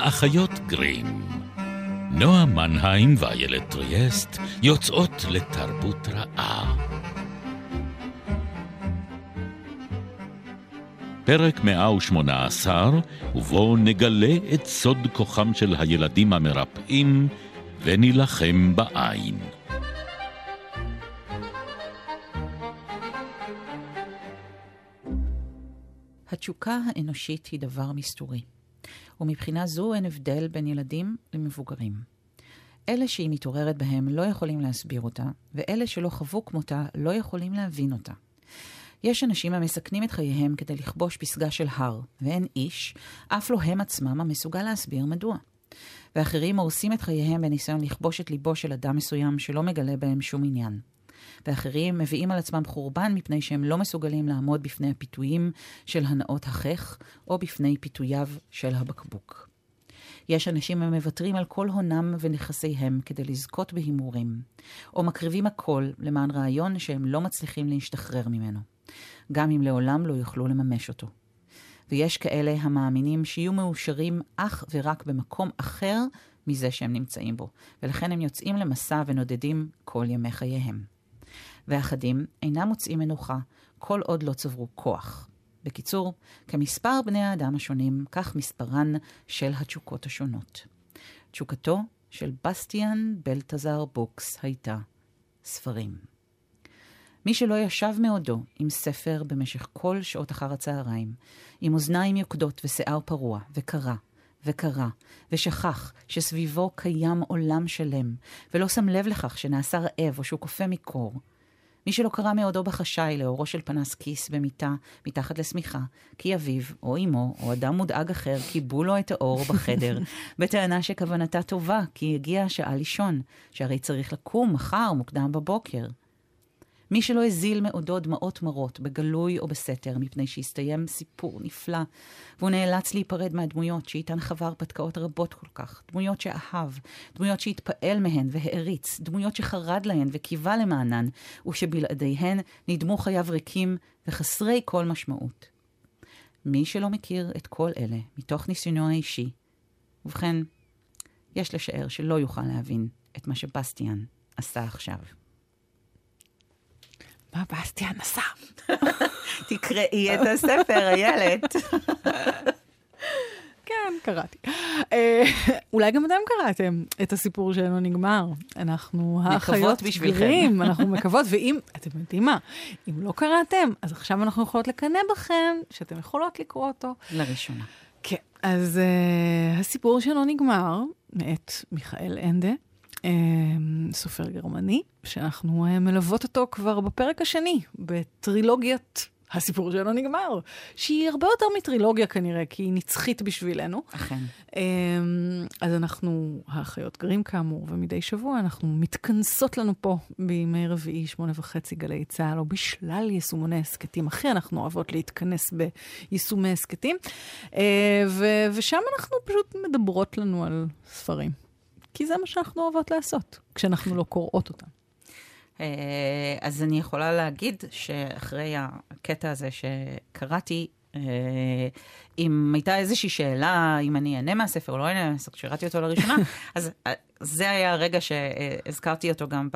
האחיות גרים. נועה מנהיים ואיילת טריאסט יוצאות לתרבות רעה. פרק 118, ובו נגלה את סוד כוחם של הילדים המרפאים ונילחם בעין. התשוקה האנושית היא דבר מסתורי, ומבחינה זו אין הבדל בין ילדים למבוגרים. אלה שהיא מתעוררת בהם לא יכולים להסביר אותה, ואלה שלא חוו כמותה לא יכולים להבין אותה. יש אנשים המסכנים את חייהם כדי לכבוש פסגה של הר, ואין איש, אף לא הם עצמם, המסוגל להסביר מדוע. ואחרים הורסים את חייהם בניסיון לכבוש את ליבו של אדם מסוים שלא מגלה בהם שום עניין. ואחרים מביאים על עצמם חורבן מפני שהם לא מסוגלים לעמוד בפני הפיתויים של הנאות החך, או בפני פיתוייו של הבקבוק. יש אנשים המוותרים על כל הונם ונכסיהם כדי לזכות בהימורים, או מקריבים הכל למען רעיון שהם לא מצליחים להשתחרר ממנו, גם אם לעולם לא יוכלו לממש אותו. ויש כאלה המאמינים שיהיו מאושרים אך ורק במקום אחר מזה שהם נמצאים בו, ולכן הם יוצאים למסע ונודדים כל ימי חייהם. ואחדים אינם מוצאים מנוחה כל עוד לא צברו כוח. בקיצור, כמספר בני האדם השונים, כך מספרן של התשוקות השונות. תשוקתו של בסטיאן בלטזר בוקס הייתה ספרים. מי שלא ישב מעודו עם ספר במשך כל שעות אחר הצהריים, עם אוזניים יוקדות ושיער פרוע, וקרא, וקרא, ושכח שסביבו קיים עולם שלם, ולא שם לב לכך שנעשה רעב או שהוא קופא מקור, מי שלא קרא מעודו בחשאי לאורו של פנס כיס במיטה, מתחת לשמיכה, כי אביו, או אמו, או אדם מודאג אחר, כיבו לו את האור בחדר, בטענה שכוונתה טובה, כי הגיעה השעה לישון, שהרי צריך לקום מחר מוקדם בבוקר. מי שלא הזיל מעודו דמעות מרות, בגלוי או בסתר, מפני שהסתיים סיפור נפלא, והוא נאלץ להיפרד מהדמויות שאיתן חבר הרפתקאות רבות כל כך, דמויות שאהב, דמויות שהתפעל מהן והעריץ, דמויות שחרד להן וקיווה למענן, ושבלעדיהן נדמו חייו ריקים וחסרי כל משמעות. מי שלא מכיר את כל אלה מתוך ניסיונו האישי, ובכן, יש לשער שלא יוכל להבין את מה שבסטיאן עשה עכשיו. מה בסטיאן עשה? תקראי את הספר, איילת. כן, קראתי. אה, אולי גם אתם קראתם את הסיפור שאינו נגמר. אנחנו האחיות גרים, אנחנו מקוות, ואם, אתם יודעים מה, אם לא קראתם, אז עכשיו אנחנו יכולות לקנא בכם, שאתם יכולות לקרוא אותו. לראשונה. כן, אז uh, הסיפור שלא נגמר, מאת מיכאל אנדה, סופר גרמני, שאנחנו אה, מלוות אותו כבר בפרק השני, בטרילוגיית הסיפור שלו נגמר, שהיא הרבה יותר מטרילוגיה כנראה, כי היא נצחית בשבילנו. אכן. אמ, אז אנחנו, האחיות גרים כאמור, ומדי שבוע אנחנו מתכנסות לנו פה בימי רביעי, שמונה וחצי גלי צה"ל, או בשלל יישומוני הסכתים. הכי אנחנו אוהבות להתכנס ביישומי הסכתים, אה, ושם אנחנו פשוט מדברות לנו על ספרים. כי זה מה שאנחנו אוהבות לעשות, כשאנחנו לא קוראות אותם. אה, אז אני יכולה להגיד שאחרי הקטע הזה שקראתי, אם הייתה איזושהי שאלה, אם אני אענה מהספר או לא אענה מהספר, כשקראתי אותו לראשונה, אז אה, זה היה הרגע שהזכרתי אותו גם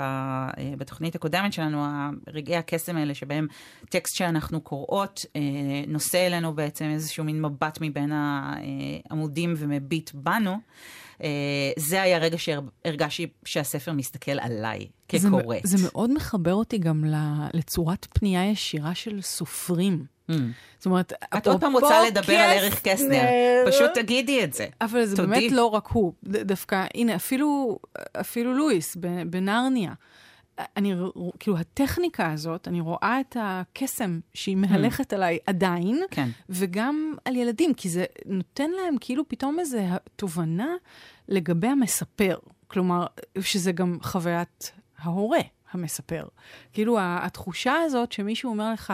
בתוכנית הקודמת שלנו, רגעי הקסם האלה שבהם טקסט שאנחנו קוראות נושא אלינו בעצם איזשהו מין מבט מבין העמודים ומביט בנו. אה, זה היה רגע שהרגשתי שהספר מסתכל עליי כקוראת. זה, זה מאוד מחבר אותי גם לצורת פנייה ישירה של סופרים. Mm. זאת אומרת, את עוד פעם רוצה לדבר. על ערך קסנר, פשוט תגידי את זה. אבל זה. באמת לא רק הוא, דווקא, הנה, אפילו, אפילו לואיס בנרניה. אני, כאילו, הטכניקה הזאת, אני רואה את הקסם שהיא מהלכת mm. עליי עדיין, כן. וגם על ילדים, כי זה נותן להם כאילו פתאום איזו תובנה לגבי המספר. כלומר, שזה גם חוויית ההורה המספר. כאילו, התחושה הזאת שמישהו אומר לך,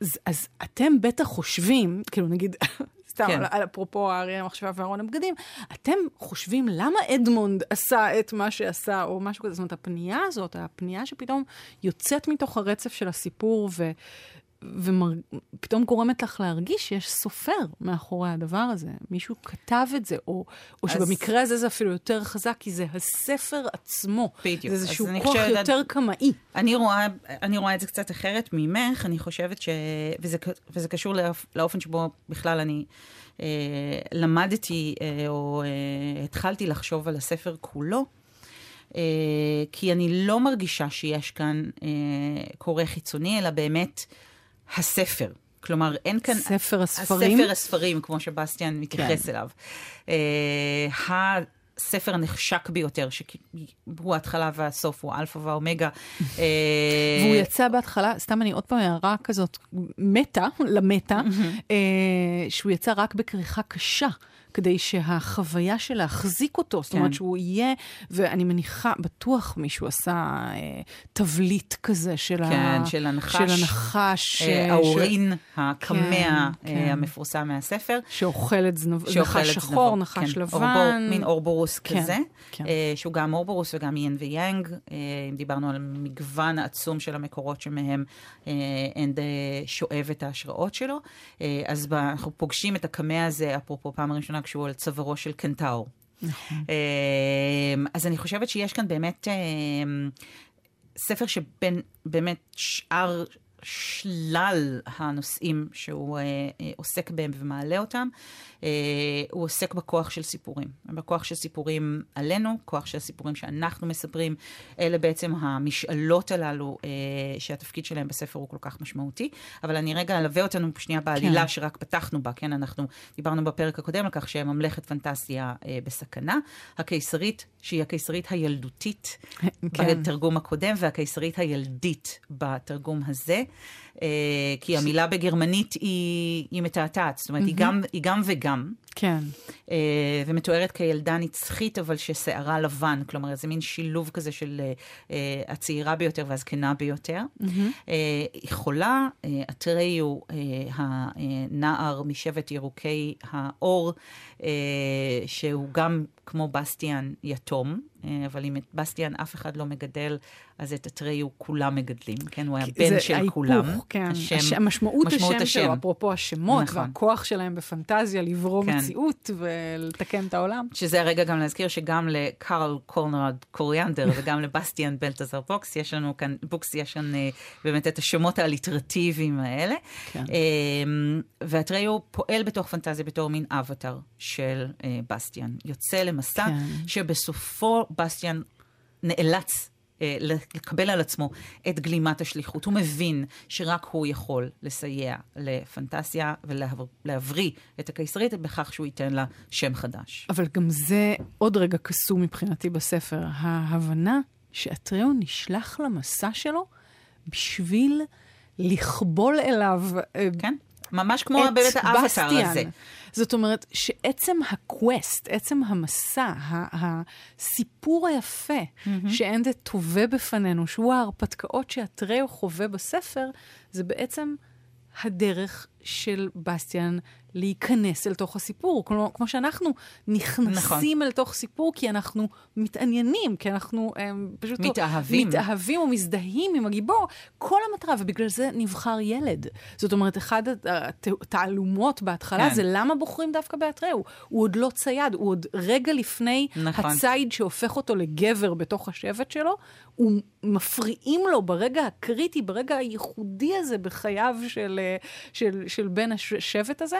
אז, אז אתם בטח חושבים, כאילו נגיד, סתם, כן. על, על אפרופו האריה המחשבה וארון הבגדים, אתם חושבים למה אדמונד עשה את מה שעשה, או משהו כזה. זאת אומרת, הפנייה הזאת, הפנייה שפתאום יוצאת מתוך הרצף של הסיפור, ו... ופתאום גורמת לך להרגיש שיש סופר מאחורי הדבר הזה. מישהו כתב את זה, או, או אז... שבמקרה הזה זה אפילו יותר חזק, כי זה הספר עצמו. בדיוק. זה איזשהו כוח יותר קמאי. אני רואה, אני רואה את זה קצת אחרת ממך, אני חושבת ש... וזה, וזה קשור לאופן שבו בכלל אני... אה, למדתי אה, או אה, התחלתי לחשוב על הספר כולו, אה, כי אני לא מרגישה שיש כאן אה, קורא חיצוני, אלא באמת הספר. כלומר, אין כאן... ספר הספרים? הספר הספרים, כמו שבסטיאן מתייחס כן. אליו. אה, הספר הנחשק ביותר, שהוא ההתחלה והסוף, הוא אלפא והאומגה. והוא יצא בהתחלה, סתם אני עוד פעם הערה כזאת, מטא, למטה, שהוא יצא רק בכריכה קשה. כדי שהחוויה של להחזיק אותו, זאת אומרת כן. שהוא יהיה, ואני מניחה, בטוח מישהו עשה אה, תבליט כזה של, כן, ה, של הנחש. של הנחש. אה, האורין, ש... הקמע כן, אה, כן. המפורסם מהספר. שאוכל את זנב... נחש שחור, נחש כן. לבן. אורובור, מין אורובורוס כן, כזה, כן. אה, שהוא גם אורובורוס וגם יין ויאנג. אה, אם דיברנו על מגוון עצום של המקורות שמהם אה, אנדה, אה, שואב את ההשראות שלו. אה, אז אנחנו פוגשים את הקמע הזה, אפרופו פעם ראשונה, כשהוא על צווארו של קנטאור. נכון. אמ, אז אני חושבת שיש כאן באמת אמ, ספר שבין באמת שאר שלל הנושאים שהוא אה, אה, עוסק בהם ומעלה אותם, אה, הוא עוסק בכוח של סיפורים. בכוח של סיפורים עלינו, כוח של סיפורים שאנחנו מספרים. אלה בעצם המשאלות הללו אה, שהתפקיד שלהם בספר הוא כל כך משמעותי. אבל אני רגע אלווה אותנו שנייה בעלילה כן. שרק פתחנו בה, כן? אנחנו דיברנו בפרק הקודם על כך שממלכת פנטסיה אה, בסכנה. הקיסרית, שהיא הקיסרית הילדותית כן. בתרגום הקודם, והקיסרית הילדית בתרגום הזה. אה, כי המילה בגרמנית היא, היא מתעתעת, זאת אומרת, mm-hmm. היא, גם, היא גם וגם. כן. אה, ומתוארת כילדה נצחית, אבל ששערה לבן, כלומר, זה מין שילוב כזה של אה, הצעירה ביותר והזקנה ביותר. Mm-hmm. היא חולה, אתריו, הנער משבט ירוקי העור, שהוא גם כמו בסטיאן יתום, אבל אם את בסטיאן אף אחד לא מגדל, אז את אתריו כולם מגדלים, כן? הוא היה בן של ההיפוך, כולם. כן. השם, הש... משמעות, משמעות השם, השם שלו, אפרופו השמות, נכון. והכוח שלהם בפנטזיה לברוא כן. מציאות ולתקן את העולם. שזה הרגע גם להזכיר שגם לקארל קונרד קוריאנדר וגם לבסטיאן בלטזר בוקס, יש לנו כאן, בוקס, יש כאן אה, באמת את השמות האליטרטיביים האלה. כן. אה, ואתריו פועל בתוך פנטזיה בתור מין אבטאר של אה, בסטיאן. יוצא למסע כן. שבסופו בסטיאן נאלץ לקבל על עצמו את גלימת השליחות. הוא מבין שרק הוא יכול לסייע לפנטסיה ולהבריא את הקיסרית בכך שהוא ייתן לה שם חדש. אבל גם זה עוד רגע קסום מבחינתי בספר, ההבנה שאתריאו נשלח למסע שלו בשביל לכבול אליו... אה, כן. ממש כמו באמת האבטר הזה. זאת אומרת שעצם הקווסט, עצם המסע, הסיפור היפה mm-hmm. שאנדה תובע בפנינו, שהוא ההרפתקאות שאתריו חווה בספר, זה בעצם הדרך של בסטיאן להיכנס אל תוך הסיפור. כלומר, כמו שאנחנו נכנסים נכון. אל תוך סיפור כי אנחנו מתעניינים, כי אנחנו הם, פשוט... מתאהבים. מתאהבים ומזדהים עם הגיבור. כל המטרה, ובגלל זה נבחר ילד. זאת אומרת, אחת התעלומות בהתחלה כן. זה למה בוחרים דווקא באתראו. הוא עוד לא צייד, הוא עוד רגע לפני נכון. הציד שהופך אותו לגבר בתוך השבט שלו, הוא מפריעים לו ברגע הקריטי, ברגע הייחודי הזה בחייו של, של, של בן השבט הזה,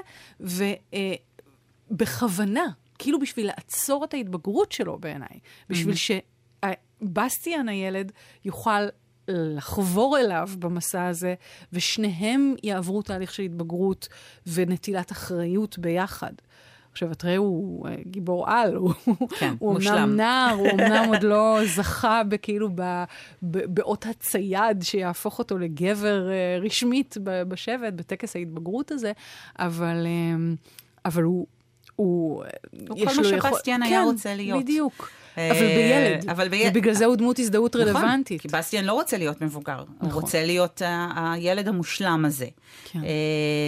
ובכוונה, כאילו בשביל לעצור את ההתבגרות שלו בעיניי, בשביל. שבסטיאן הילד יוכל לחבור אליו במסע הזה, ושניהם יעברו תהליך של התבגרות ונטילת אחריות ביחד. עכשיו, אתרי הוא אה, גיבור על, הוא, כן, הוא אמנם נער, הוא אמנם עוד לא זכה בכאילו באות הצייד שיהפוך אותו לגבר uh, רשמית בשבט, בטקס ההתבגרות הזה, אבל, um, אבל הוא, הוא, הוא כל מה שבסטיאן היה כן, רוצה להיות. בדיוק. אה, אבל בילד. אבל בילד. ובגלל זה הוא דמות הזדהות רלוונטית. נכון, כי בסטיאן לא רוצה להיות מבוגר. הוא נכון. רוצה להיות ה- הילד המושלם הזה. כן. אה,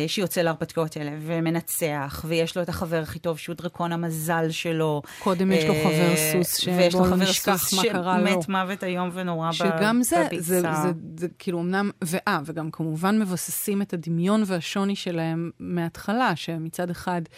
שיוצא להרפתקאות האלה ומנצח, ויש לו את החבר הכי טוב שהוא דרקון המזל שלו. קודם יש לו אה, חבר סוס, חבר נשכח מה קרה לו. שמת מוות איום ונורא ב- שגם זה, בביצה. זה, זה, זה כאילו אמנם, ואה, וגם כמובן מבססים את הדמיון והשוני שלהם מההתחלה, שמצד אחד, אה,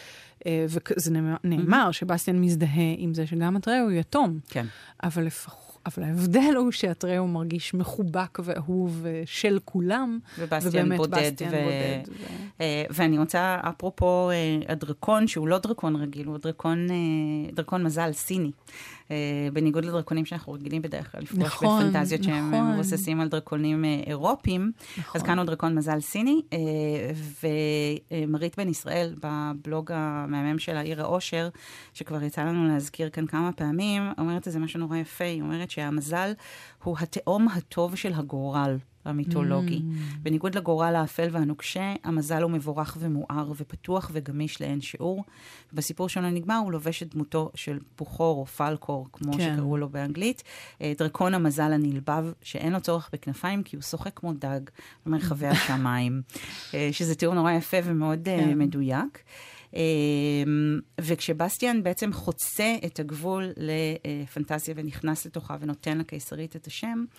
וזה נאמר, נאמר שבסטיאן מזדהה עם זה שגם אתראו הוא יתום, כן. אבל לפחות... אבל ההבדל הוא שאתראו מרגיש מחובק ואהוב אה, של כולם, ובסטיאן ובאמת בודד. בסטיאן ו- בודד. ו... אה, ואני רוצה, אפרופו אה, הדרקון, שהוא לא דרקון רגיל, הוא דרקון, אה, דרקון מזל סיני. אה, בניגוד לדרקונים שאנחנו רגילים בדרך כלל לפגוש נכון, בפנטזיות שהם נכון. מבוססים על דרקונים אה, אירופיים. נכון. אז כאן הוא דרקון מזל סיני, אה, ומרית בן ישראל, בבלוג המהמם של העיר האושר, שכבר יצא לנו להזכיר כאן כמה פעמים, אומרת איזה משהו נורא יפה, היא אומרת שהמזל הוא התאום הטוב של הגורל. המיתולוגי. Mm. בניגוד לגורל האפל והנוקשה, המזל הוא מבורך ומואר ופתוח וגמיש לאין שיעור. בסיפור שלו נגמר, הוא לובש את דמותו של פוחור או פלקור, כמו כן. שקראו לו באנגלית. אה, דרקון המזל הנלבב, שאין לו צורך בכנפיים, כי הוא שוחק כמו דג במרחבי השמיים. אה, שזה תיאור נורא יפה ומאוד כן. כן. מדויק. אה, וכשבסטיאן בעצם חוצה את הגבול לפנטזיה ונכנס לתוכה ונותן לקיסרית את השם, אה,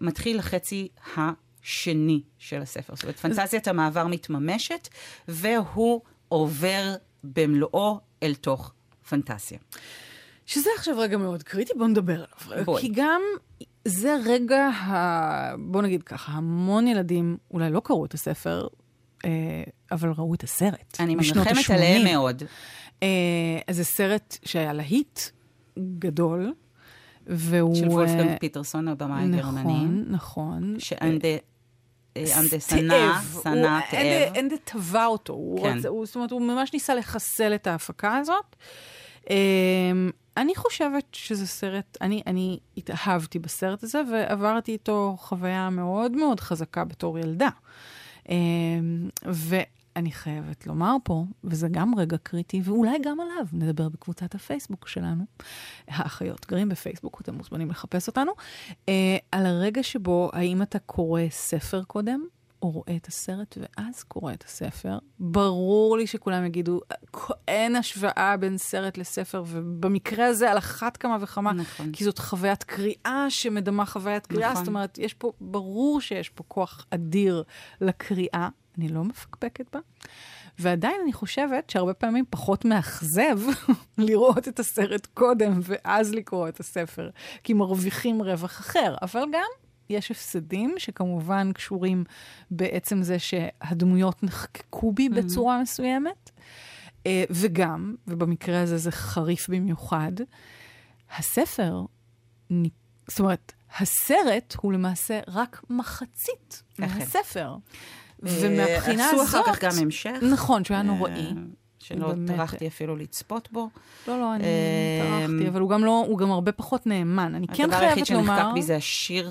מתחיל החצי השני של הספר. זאת אומרת, פנטזיית המעבר מתממשת, והוא עובר במלואו אל תוך פנטזיה. שזה עכשיו רגע מאוד קריטי, בואו נדבר עליו. בואי. כי גם זה רגע, ה... בואו נגיד ככה, המון ילדים אולי לא קראו את הספר, אה, אבל ראו את הסרט. אני מרחמת ה-שמונים. עליהם מאוד. אה, אז זה סרט שהיה להיט גדול, והוא... של וולפגנג אה, פיטרסון, הבמאי הגרמני. נכון, נכון. שאנדה אנדה שנא, תאב. שנא, הוא- תאב. אנדה- טבע אותו. כן. זאת אומרת, הוא ממש ניסה לחסל את ההפקה הזאת. אני חושבת שזה סרט, אני, אני התאהבתי בסרט הזה ועברתי איתו חוויה מאוד מאוד חזקה בתור ילדה. אמ, ואני חייבת לומר פה, וזה גם רגע קריטי, ואולי גם עליו נדבר בקבוצת הפייסבוק שלנו. האחיות גרים בפייסבוק, אתם מוזמנים לחפש אותנו. אה, על הרגע שבו, האם אתה קורא ספר קודם, או רואה את הסרט ואז קורא את הספר, ברור לי שכולם יגידו, אין השוואה בין סרט לספר, ובמקרה הזה על אחת כמה וכמה, נכון. כי זאת חוויית קריאה שמדמה חוויית קריאה, נכון. זאת אומרת, יש פה, ברור שיש פה כוח אדיר לקריאה, אני לא מפקפקת בה. ועדיין אני חושבת שהרבה פעמים פחות מאכזב לראות את הסרט קודם ואז לקרוא את הספר, כי מרוויחים רווח אחר. אבל גם יש הפסדים שכמובן קשורים בעצם זה שהדמויות נחקקו בי בצורה מסוימת, אה, וגם, ובמקרה הזה זה חריף במיוחד, הספר, זאת אומרת, הסרט הוא למעשה רק מחצית. מהספר. אה, ומהבחינה עשו הזאת... אחר כך גם המשך. נכון, שהוא היה נוראי. אה, שלא. טרחתי אפילו לצפות בו. לא, לא, אני טרחתי, אבל הוא גם לא, הוא גם הרבה פחות נאמן. אני כן הדבר היחיד חייבת לומר... שנחקק בי זה השיר.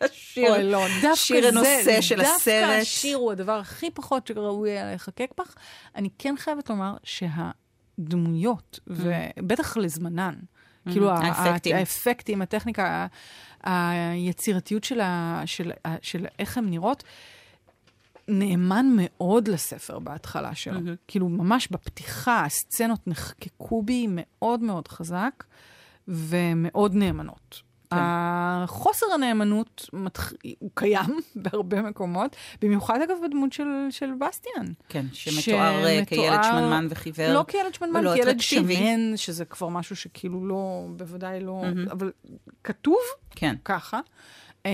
השיר. אוי, לא, דווקא שיר זה, הנושא של דווקא הסרט. השיר הוא הדבר הכי פחות שראוי היה לחקק בך. אני כן חייבת לומר שהדמויות, ובטח לזמנן, כאילו ה- Mm-hmm. האפקטים. האפקטים, הטכניקה, היצירתיות של, ה- של, של איך הן נראות, נאמן מאוד לספר בהתחלה שלו. Mm-hmm. כאילו, ממש בפתיחה, הסצנות נחקקו בי מאוד מאוד חזק, ומאוד נאמנות. כן. החוסר הנאמנות מתח... הוא קיים בהרבה מקומות, במיוחד אגב בדמות של, של בסטיאן. כן, שמתואר אה, כילד שמתואר- שמנמן וחיוור. לא כילד שמנמן, ולא כילד. שמן, שזה כבר משהו שכאילו לא, בוודאי לא, מהמם. אבל כתוב כן. ככה. אמ,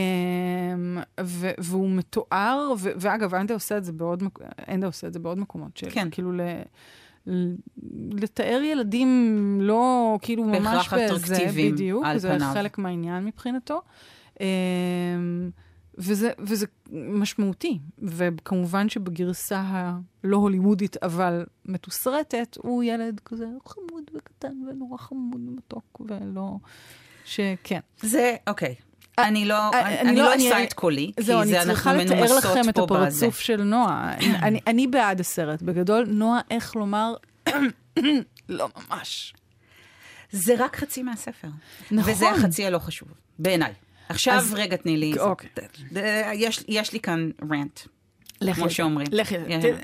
ו- והוא מתואר, ו- ואגב, אנדה עושה את זה בעוד, מק- אנדה עושה את זה בעוד מקומות, של כן. כאילו ל... לתאר ילדים לא, כאילו ממש אטרקטיביים בדיוק, על זה פניו. חלק מהעניין מבחינתו. אמ, וזה, וזה משמעותי, וכמובן שבגרסה הלא הוליוודית, אבל מתוסרטת, הוא ילד כזה חמוד וקטן ונורא חמוד ומתוק, ולא... שכן. זה, אוקיי. אני לא, אני אני לא- לא אני- אשא את קולי, כי זהו, אני זה אנחנו צריכה לתאר מנומסות לכם את פה בזה. הפרצוף של נועה. אני, אני בעד הסרט. בגדול, נועה, איך לומר, לא ממש. זה רק חצי מהספר. נכון. וזה החצי הלא חשוב, בעיניי. עכשיו, אז- רגע, תני לי. אוקיי. יש- יש לי כאן רנט. כמו. שאומרים. זה.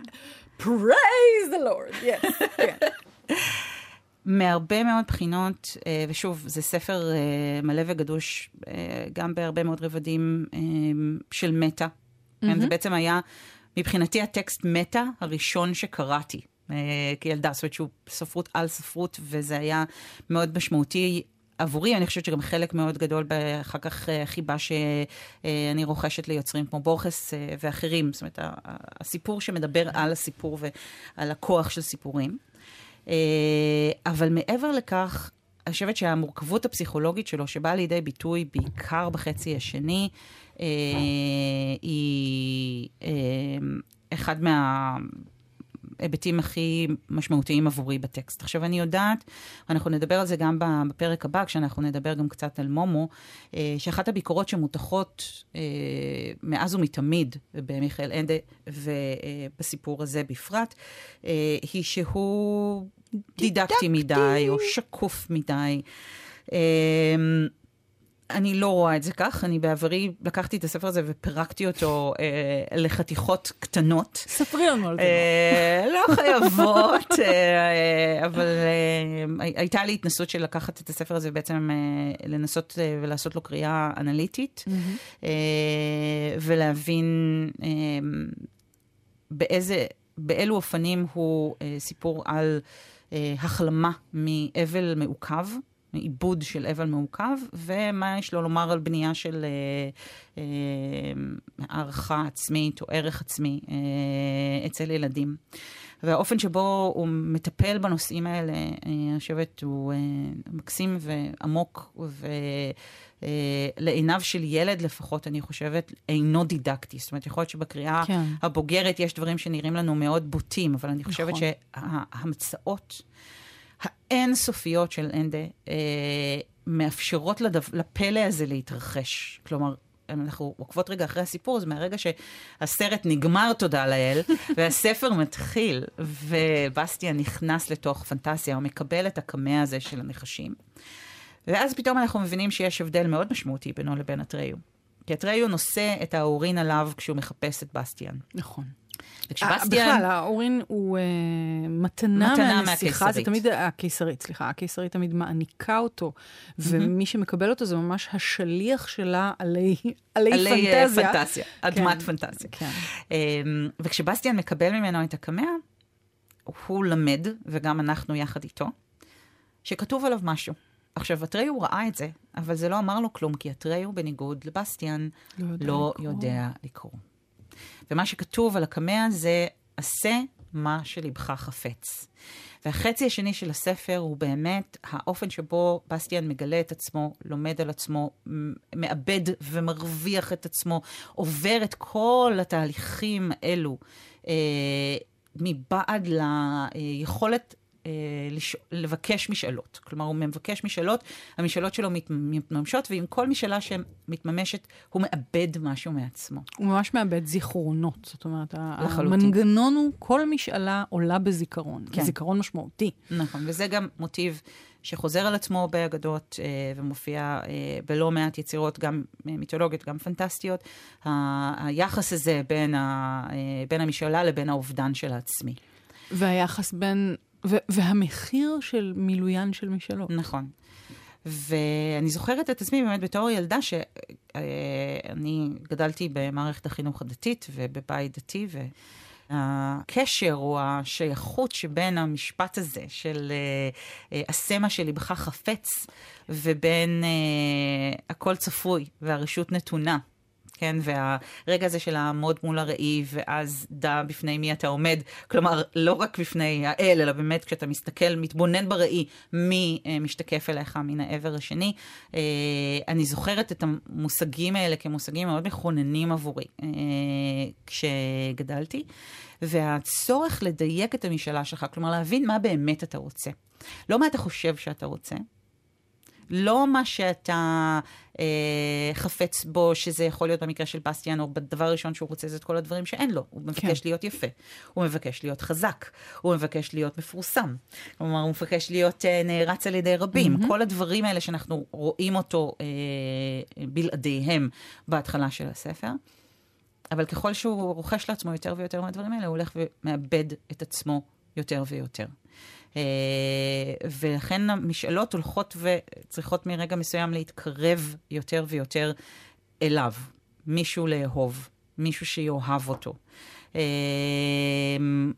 Praise the Lord, yes. מהרבה מאוד בחינות, אה, ושוב, זה ספר אה, מלא וגדוש, אה, גם בהרבה מאוד רבדים של מטה. כן, זה בעצם היה, מבחינתי, הטקסט מטה הראשון שקראתי כילדה, זאת אומרת שהוא ספרות על ספרות, וזה היה מאוד משמעותי. עבורי, אני חושבת שגם חלק מאוד גדול אחר כך אה, חיבה שאני רוכשת ליוצרים כמו בורכס ואחרים. זאת אומרת, הסיפור שמדבר על הסיפור ועל הכוח של סיפורים. אה, אבל מעבר לכך, אני חושבת שהמורכבות הפסיכולוגית שלו, שבאה לידי ביטוי בעיקר בחצי השני, אה, היא אה, אחד מההיבטים הכי משמעותיים עבורי בטקסט. עכשיו, אני יודעת, אנחנו נדבר על זה גם בפרק הבא, כשאנחנו נדבר גם קצת על מומו, אה, שאחת הביקורות שמותחות אה, מאז ומתמיד במיכאל אנדה, ובסיפור הזה בפרט, אה, היא שהוא דידקטי מדי, או שקוף מדי. אה, אני לא רואה את זה כך, אני בעברי לקחתי את הספר הזה ופירקתי אותו אה, לחתיכות קטנות. ספרי לנו על זה. אה, לא חייבות, אה, אבל אה, הי- הייתה לי התנסות של לקחת את הספר הזה ובעצם אה, לנסות אה, ולעשות לו קריאה אנליטית, אה, ולהבין אה, באיזה, באילו אופנים הוא אה, סיפור על אה, החלמה מאבל מעוכב. מעיבוד של אבל מעוכב, ומה יש לו לומר על בנייה של אה, אה, הערכה עצמית או ערך עצמי אה, אצל ילדים. והאופן שבו הוא מטפל בנושאים האלה, אה, אני חושבת, הוא אה, מקסים ועמוק, ולעיניו של ילד לפחות, אני חושבת, אינו דידקטי. זאת אומרת, יכול להיות שבקריאה כן. הבוגרת יש דברים שנראים לנו מאוד בוטים, אבל אני חושבת נכון. שההמצאות האינסופיות של אנדה אה, מאפשרות לדו, לפלא הזה להתרחש. כלומר, אנחנו עוקבות רגע אחרי הסיפור, זה מהרגע שהסרט נגמר, תודה לאל, והספר מתחיל, ובסטיה נכנס לתוך פנטזיה, הוא מקבל את הקמע הזה של הנחשים. ואז פתאום אנחנו מבינים שיש הבדל מאוד משמעותי בינו לבין אטריו. כי אטריו נושא את האורין עליו כשהוא מחפש את בסטיאן. נכון. וכשבסטיאן... בכלל, האורין הוא אה, מתנה מתנה מהנסיכה, זה. תמיד הקיסרית, סליחה, הקיסרית תמיד מעניקה אותו, ומי שמקבל אותו זה ממש השליח שלה עלי עלי עלי אה, פנטזיה. פנטזיה, אדמת כן. פנטזיה. כן. אמ, וכשבסטיאן מקבל ממנו את הקמע, הוא למד, וגם אנחנו יחד איתו, שכתוב עליו משהו. עכשיו, אטריו ראה את זה, אבל זה לא אמר לו כלום, כי אטריו, בניגוד לבסטיאן, לא יודע לא לקרוא. יודע לקרוא. ומה שכתוב על הקמע זה, עשה מה שלבך חפץ. והחצי השני של הספר הוא באמת האופן שבו בסטיאן מגלה את עצמו, לומד על עצמו, מאבד ומרוויח את עצמו, עובר את כל התהליכים האלו, אה, מבעד ליכולת לש... לבקש משאלות. כלומר, הוא מבקש משאלות, המשאלות שלו מת... מתממשות, ועם כל משאלה שמתממשת, הוא מאבד משהו מעצמו. הוא ממש מאבד זיכרונות. זאת אומרת, לחלוטין. המנגנון הוא, כל משאלה עולה בזיכרון. כן. זיכרון משמעותי. נכון, וזה גם מוטיב שחוזר על עצמו באגדות אה, ומופיע אה, בלא מעט יצירות, גם אה, מיתולוגיות, גם פנטסטיות, ה- היחס הזה בין, ה, אה, בין המשאלה לבין האובדן של העצמי. והיחס בין... והמחיר של מילוין של משאלות. נכון. ואני זוכרת את עצמי באמת בתור ילדה שאני גדלתי במערכת החינוך הדתית ובבית דתי, והקשר או השייכות שבין המשפט הזה של אה, אה, עשה מה שלבך חפץ, ובין אה, הכל צפוי והרשות נתונה. כן, והרגע הזה של לעמוד מול הראי, ואז דע בפני מי אתה עומד. כלומר, לא רק בפני האל, אלא באמת כשאתה מסתכל, מתבונן בראי, מי אה, משתקף אליך מן העבר השני. אה, אני זוכרת את המושגים האלה כמושגים מאוד מכוננים עבורי אה, כשגדלתי, והצורך לדייק את המשאלה שלך, כלומר, להבין מה באמת אתה רוצה. לא מה אתה חושב שאתה רוצה, לא מה שאתה אה, חפץ בו, שזה יכול להיות במקרה של בסטיאן, או בדבר הראשון שהוא רוצה זה את כל הדברים שאין לו. הוא מבקש כן. להיות יפה, הוא מבקש להיות חזק, הוא מבקש להיות מפורסם. כלומר, הוא מבקש להיות אה, נערץ על ידי רבים. Mm-hmm. כל הדברים האלה שאנחנו רואים אותו אה, בלעדיהם בהתחלה של הספר. אבל ככל שהוא רוכש לעצמו יותר ויותר מהדברים האלה, הוא הולך ומאבד את עצמו יותר ויותר. אה, ולכן המשאלות הולכות וצריכות מרגע מסוים להתקרב יותר ויותר אליו. מישהו לאהוב, מישהו שיאהב אותו. אה,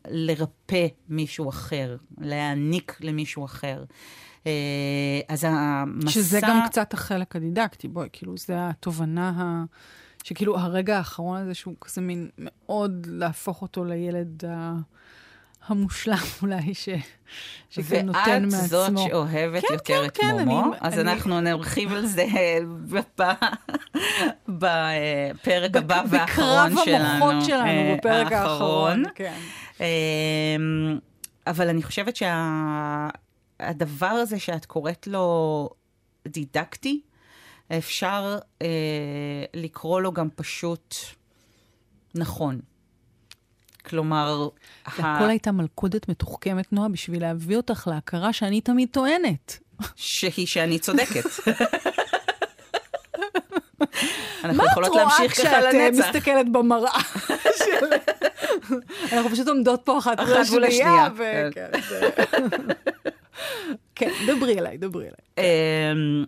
לרפא מישהו אחר, להעניק למישהו אחר. אה, אז המסע... שזה גם קצת החלק הדידקטי, בואי, כאילו, זה התובנה ה... שכאילו הרגע האחרון הזה, שהוא כזה מין מאוד להפוך אותו לילד ה... המושלם אולי, ש... שכן נותן מעצמו. ואת זאת שאוהבת כן, יותר כן, את כן, מומו, אני, אז אני... אנחנו נרחיב על זה בפרק הבא והאחרון שלנו. בקרב המוחות שלנו, אה, בפרק האחרון. כן. אמ, אבל אני חושבת שהדבר שה... הזה שאת קוראת לו דידקטי, אפשר אה, לקרוא לו גם פשוט נכון. כלומר... הכל ה... הייתה מלכודת מתוחכמת, נועה, בשביל להביא אותך להכרה שאני תמיד טוענת. שהיא שאני צודקת. אנחנו יכולות להמשיך ככה לנצח. מה את רואה כשאת מסתכלת במראה? אנחנו פשוט עומדות פה אחת מול השנייה. כן, כן, דברי אליי, דברי אליי. אמ,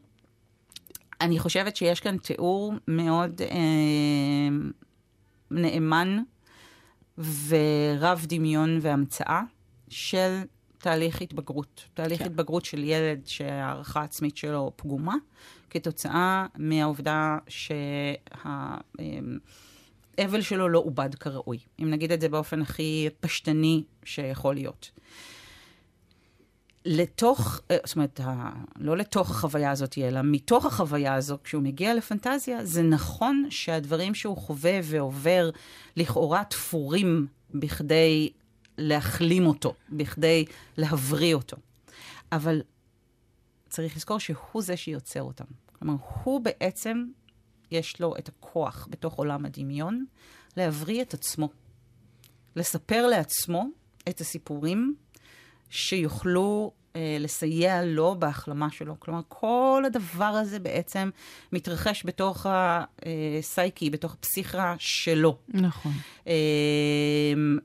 אני חושבת שיש כאן תיאור מאוד אמ, נאמן ורב דמיון והמצאה של תהליך התבגרות. תהליך כן. התבגרות של ילד שהערכה העצמית שלו פגומה, כתוצאה מהעובדה שהאבל שלו לא עובד כראוי. אם נגיד את זה באופן הכי פשטני שיכול להיות. לתוך, אה, זאת אומרת, לא לתוך החוויה הזאת, אלא מתוך החוויה הזו, כשהוא מגיע לפנטזיה, זה נכון שהדברים שהוא חווה ועובר לכאורה תפורים בכדי להחלים אותו, בכדי להבריא אותו. אבל צריך לזכור שהוא זה שיוצר אותם. כלומר, הוא בעצם, יש לו את הכוח בתוך עולם הדמיון להבריא את עצמו. לספר לעצמו את הסיפורים שיוכלו אה, לסייע לו בהחלמה שלו. כלומר, כל הדבר הזה בעצם מתרחש בתוך הסייקי, בתוך הפסיכה שלו. נכון. אה,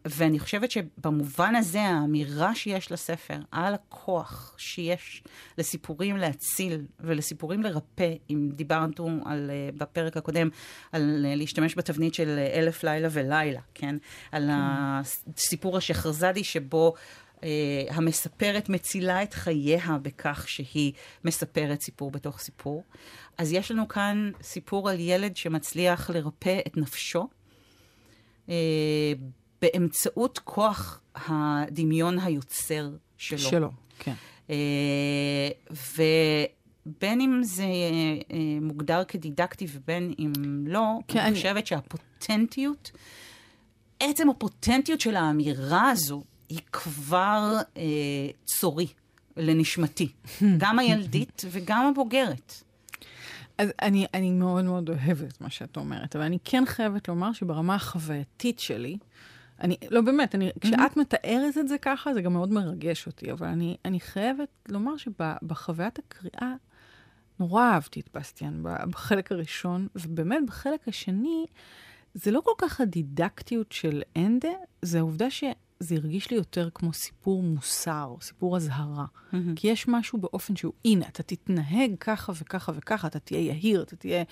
ואני חושבת שבמובן הזה, האמירה שיש לספר על הכוח שיש לסיפורים להציל ולסיפורים לרפא, אם דיברנו על, אה, בפרק הקודם על להשתמש בתבנית של אלף לילה ולילה, כן? על כן. הסיפור השחרזאדי שבו... Uh, המספרת מצילה את חייה בכך שהיא מספרת סיפור בתוך סיפור. אז יש לנו כאן סיפור על ילד שמצליח לרפא את נפשו uh, באמצעות כוח הדמיון היוצר שלו. שלו, כן. Uh, ובין אם זה uh, מוגדר כדידקטי ובין אם לא, כן, אני חושבת שהפוטנטיות, עצם הפוטנטיות של האמירה הזו, היא כבר אה, צורי לנשמתי, גם הילדית וגם הבוגרת. אז אני, אני מאוד מאוד אוהבת מה שאת אומרת, אבל אני כן חייבת לומר שברמה החווייתית שלי, אני, לא באמת, אני, כשאת מתארת את זה ככה, זה גם מאוד מרגש אותי, אבל אני, אני חייבת לומר שבחוויית הקריאה, נורא אהבתי את בסטיאן בחלק הראשון, ובאמת בחלק השני, זה לא כל כך הדידקטיות של אנדה, זה העובדה ש... זה הרגיש לי יותר כמו סיפור מוסר, סיפור אזהרה. Mm-hmm. כי יש משהו באופן שהוא, הנה, אתה תתנהג ככה וככה וככה, אתה תהיה יהיר, אתה תהיה,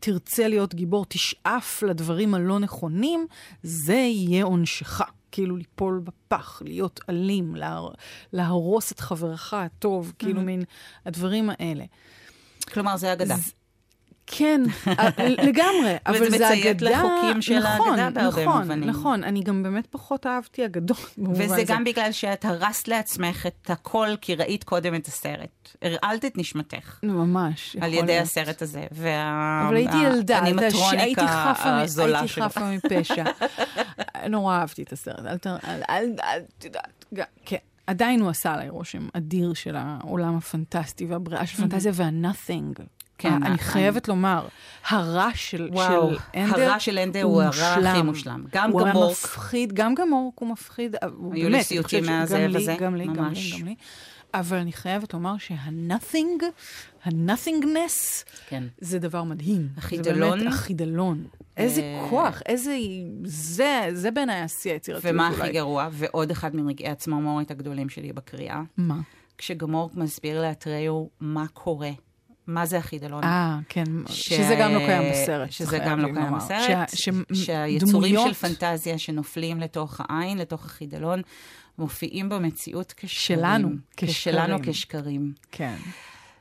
תרצה להיות גיבור, תשאף לדברים הלא נכונים, זה יהיה עונשך. כאילו ליפול בפח, להיות אלים, לה, להרוס את חברך הטוב, mm-hmm. כאילו מין הדברים האלה. כלומר, זה אגדה. כן, אה, לגמרי, אבל זה אגדה... וזה מציית לחוקים של נכון, האגדה בהרבה נכון, מובנים. נכון, אני גם באמת פחות אהבתי אגדות וזה גם בגלל שאת הרסת לעצמך את הכל, כי ראית קודם את הסרט. הרעלת את נשמתך. ממש, על ידי להיות. הסרט הזה. וה... אבל הייתי ילדה. הייתי חפה מפשע. נורא אהבתי את הסרט, אל ת... אל... אל... את יודעת, כן. עדיין הוא עשה עליי רושם אדיר של העולם הפנטסטי והבריאה של פנטזיה וה-nothing. כן, אני חייבת לומר, הרע של, וואו, של אנדר הרע של אנדר הוא הרע הכי מושלם. גם הוא היה גמורק. מפחיד, גם גמורק הוא מפחיד. הוא היו לי באמת, סיוטים אני חושבת מהזאב הזה, לי, גם לי, גם לי. גם לי. אבל אני חייבת לומר שה-nothing, ה-nothingness, כן. זה דבר מדהים. החידלון. זה באמת החידלון. איזה אה, כוח, איזה... זה, זה בעיניי השיא היצירתיות ומה אולי. הכי גרוע? ועוד אחד מרגעי הצמרמורת הגדולים שלי בקריאה, מה? כשגמורק מסביר לאתריו מה קורה, מה זה החידלון. אה, כן, ש- שזה גם לא קיים בסרט. שזה גם לא קיים. בסרט. שה- שהיצורים שדמויות- של פנטזיה שנופלים לתוך העין, לתוך החידלון, מופיעים במציאות כשקרים. שלנו, שלנו כשקרים. כשקרים. כן.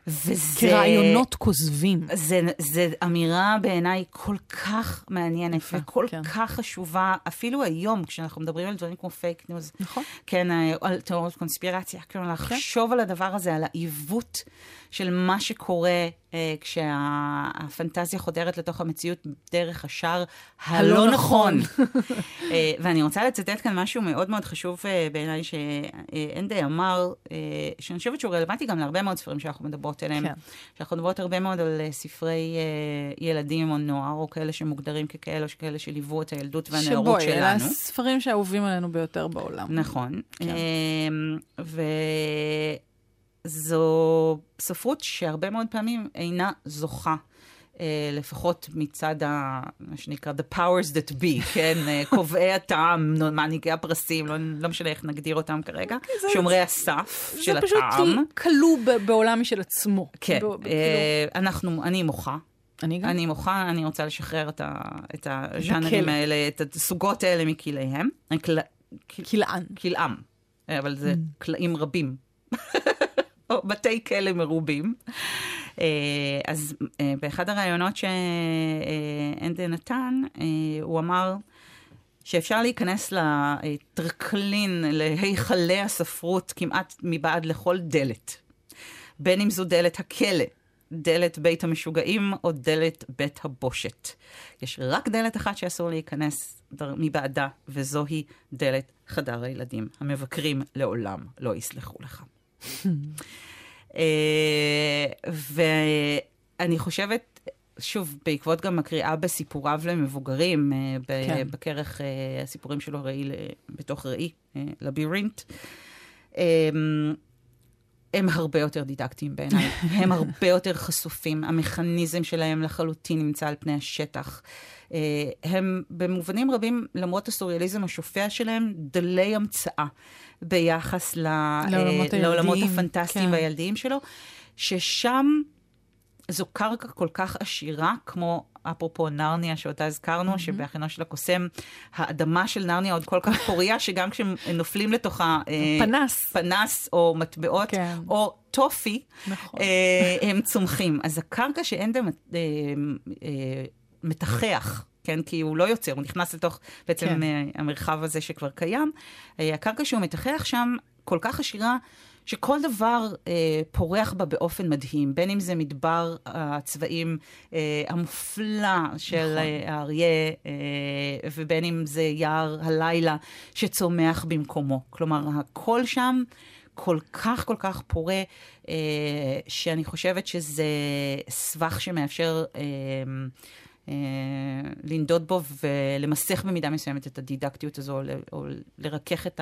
וזה... כרעיונות כוזבים. זה, זה אמירה בעיניי כל כך מעניינת יפה, וכל כן. כך חשובה, אפילו היום, כשאנחנו מדברים על דברים כמו פייק ניוז, נכון. כן, אה, על תיאוריות קונספירציה, כלומר, לחשוב על הדבר הזה, על העיוות של מה שקורה אה, כשהפנטזיה חודרת לתוך המציאות דרך השער הלא נכון. נכון. אה, ואני רוצה לצטט כאן משהו מאוד מאוד חשוב אה, בעיניי, שאנדי אמר, אה, שאני חושבת שהוא רלוונטי גם להרבה מאוד ספרים שאנחנו מדברות עליהם. כן. שאנחנו מדברות הרבה מאוד על אה, ספרי אה, ילדים או נוער, או כאלה שמוגדרים ככאלה, או כאלה שליוו את הילדות והנערות שבואי, אלה שלנו. הספרים שאהובים עלינו ביותר בעולם. נכון. כן. אמ, וזו ספרות שהרבה מאוד פעמים אינה זוכה. אה, לפחות מצד ה... מה שנקרא The powers that be, כן? אה, קובעי הטעם, נו, מנהיגי הפרסים, לא, לא משנה איך נגדיר אותם כרגע, אוקיי, זה- שומרי הסף של זה פשוט הטעם. כלוא ב- בעולם משל עצמו. כן, ב- ב- כאילו- אה, אנחנו, אני מוחה. אני גם. אני מוחה, אני רוצה לשחרר את, ה, את הז'אנרים. האלה, את הסוגות האלה מכליהם. כלאן. כלאם, אבל זה כלאים רבים. או בתי כלא מרובים. אה, אז אה, באחד הראיונות שאנדה נתן, אה, הוא אמר שאפשר להיכנס לטרקלין, להיכלי הספרות כמעט מבעד לכל דלת. בין אם זו דלת הכלא, דלת בית המשוגעים או דלת בית הבושת. יש רק דלת אחת שאסור להיכנס מבעדה, וזוהי דלת חדר הילדים. המבקרים לעולם לא יסלחו לך. אה, ואני חושבת, שוב, בעקבות גם הקריאה בסיפוריו למבוגרים, אה, כן. בכרך אה, הסיפורים שלו ראי, בתוך ראי, לבירינט, הם הרבה יותר דידקטיים בעיניי, הם הרבה יותר חשופים, המכניזם שלהם לחלוטין נמצא על פני השטח. אה, הם במובנים רבים, למרות הסוריאליזם השופע שלהם, דלי המצאה ביחס ל- לעולמות אה, לעולמות הילדיים, הפנטסטיים כן. והילדיים שלו, ששם זו קרקע כל כך עשירה, כמו אפרופו נרניה שאותה הזכרנו, mm-hmm. שבהכינו של הקוסם, האדמה של נרניה עוד כל כך פוריה, שגם כשהם נופלים לתוכה... אה, פנס. פנס או מטבעות, כן. או טופי, נכון. אה, הם צומחים. אז הקרקע שאנדה אה, אה, מתחח, כן? כי הוא לא יוצר, הוא נכנס לתוך בעצם כן. המרחב הזה שכבר קיים. הקרקע שהוא מתחח שם כל כך עשירה, שכל דבר אה, פורח בה באופן מדהים, בין אם זה מדבר הצבעים אה, המופלא של נכון. אה, האריה, אה, ובין אם זה יער הלילה שצומח במקומו. כלומר, הכל שם כל כך כל כך פורה, אה, שאני חושבת שזה סבך שמאפשר אה, אה, לנדוד בו ולמסך במידה מסוימת את הדידקטיות הזו, או לרכך את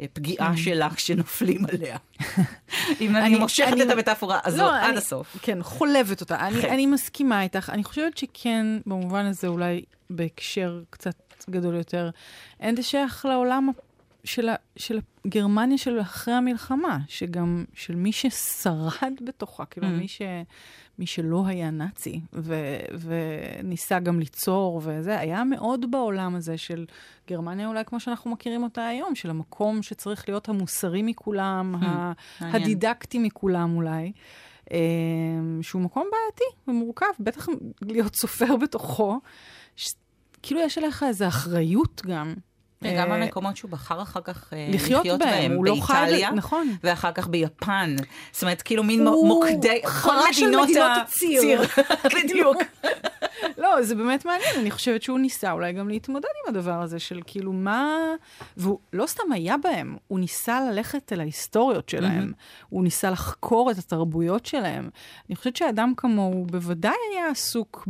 הפגיעה כן. שלה כשנופלים עליה. אם אני מושכת את המטאפורה לא, עד אני- הסוף. כן, חולבת אותה. אני, כן. אני מסכימה איתך. אני חושבת שכן, במובן הזה אולי בהקשר קצת גדול יותר, אין זה שייך לעולם של, ה, של גרמניה של אחרי המלחמה, שגם של מי ששרד בתוכה, כאילו Mhm. מי, ש, מי שלא היה נאצי, ו, וניסה גם ליצור וזה, היה מאוד בעולם הזה של גרמניה אולי כמו שאנחנו מכירים אותה היום, של המקום שצריך להיות המוסרי מכולם, Hmm, ה. הדידקטי מכולם אולי. אמ, שהוא מקום בעייתי ומורכב, בטח להיות סופר בתוכו, ש... כאילו יש עליך איזו אחריות גם. וגם אה, המקומות שהוא בחר אחר כך אה, לחיות בהם, הוא לא חי, באיטליה, נכון. ואחר כך ביפן. זאת אומרת, כאילו מין הוא מוקדי, כל מדינות הציר. בדיוק. לא, זה באמת מעניין, אני חושבת שהוא ניסה אולי גם להתמודד עם הדבר הזה של כאילו מה... והוא לא סתם היה בהם, הוא ניסה ללכת אל ההיסטוריות שלהם, הוא ניסה לחקור את התרבויות שלהם. אני חושבת שאדם כמוהו בוודאי היה עסוק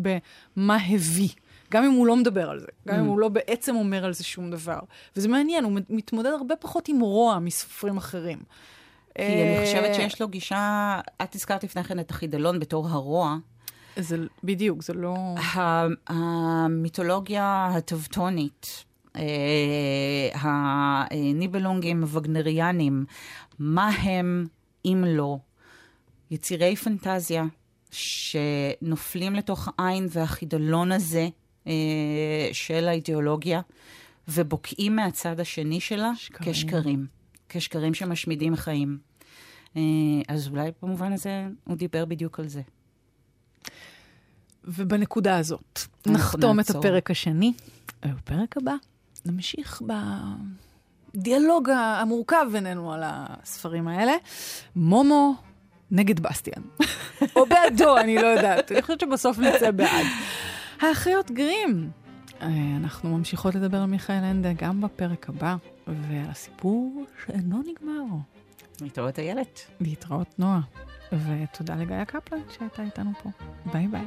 במה הביא. גם אם הוא לא מדבר על זה, גם אם הוא לא בעצם אומר על זה שום דבר. וזה מעניין, הוא מתמודד הרבה פחות עם רוע מסופרים אחרים. כי אני חושבת שיש לו גישה, את הזכרת לפני כן את החידלון בתור הרוע. זה בדיוק, זה לא... המיתולוגיה הטבטונית, אה, הניבלונגים הווגנריאנים, מה הם, אם לא, יצירי פנטזיה שנופלים לתוך העין והחידלון הזה אה, של האידיאולוגיה, ובוקעים מהצד השני שלה שקרים. כשקרים, כשקרים שמשמידים חיים. אה, אז אולי במובן הזה הוא דיבר בדיוק על זה. ובנקודה הזאת נחתום נעצור. את הפרק השני. בפרק הבא נמשיך בדיאלוג המורכב בינינו על הספרים האלה. מומו נגד בסטיאן. או בעדו, אני לא יודעת. אני חושבת שבסוף נצא בעד. האחיות גרים. אה, אנחנו ממשיכות לדבר על מיכאל אנדה גם בפרק הבא, ועל הסיפור שאינו נגמר. להתראות איילת. להתראות נועה. ותודה לגיא קפלן שהייתה איתנו פה. ביי ביי.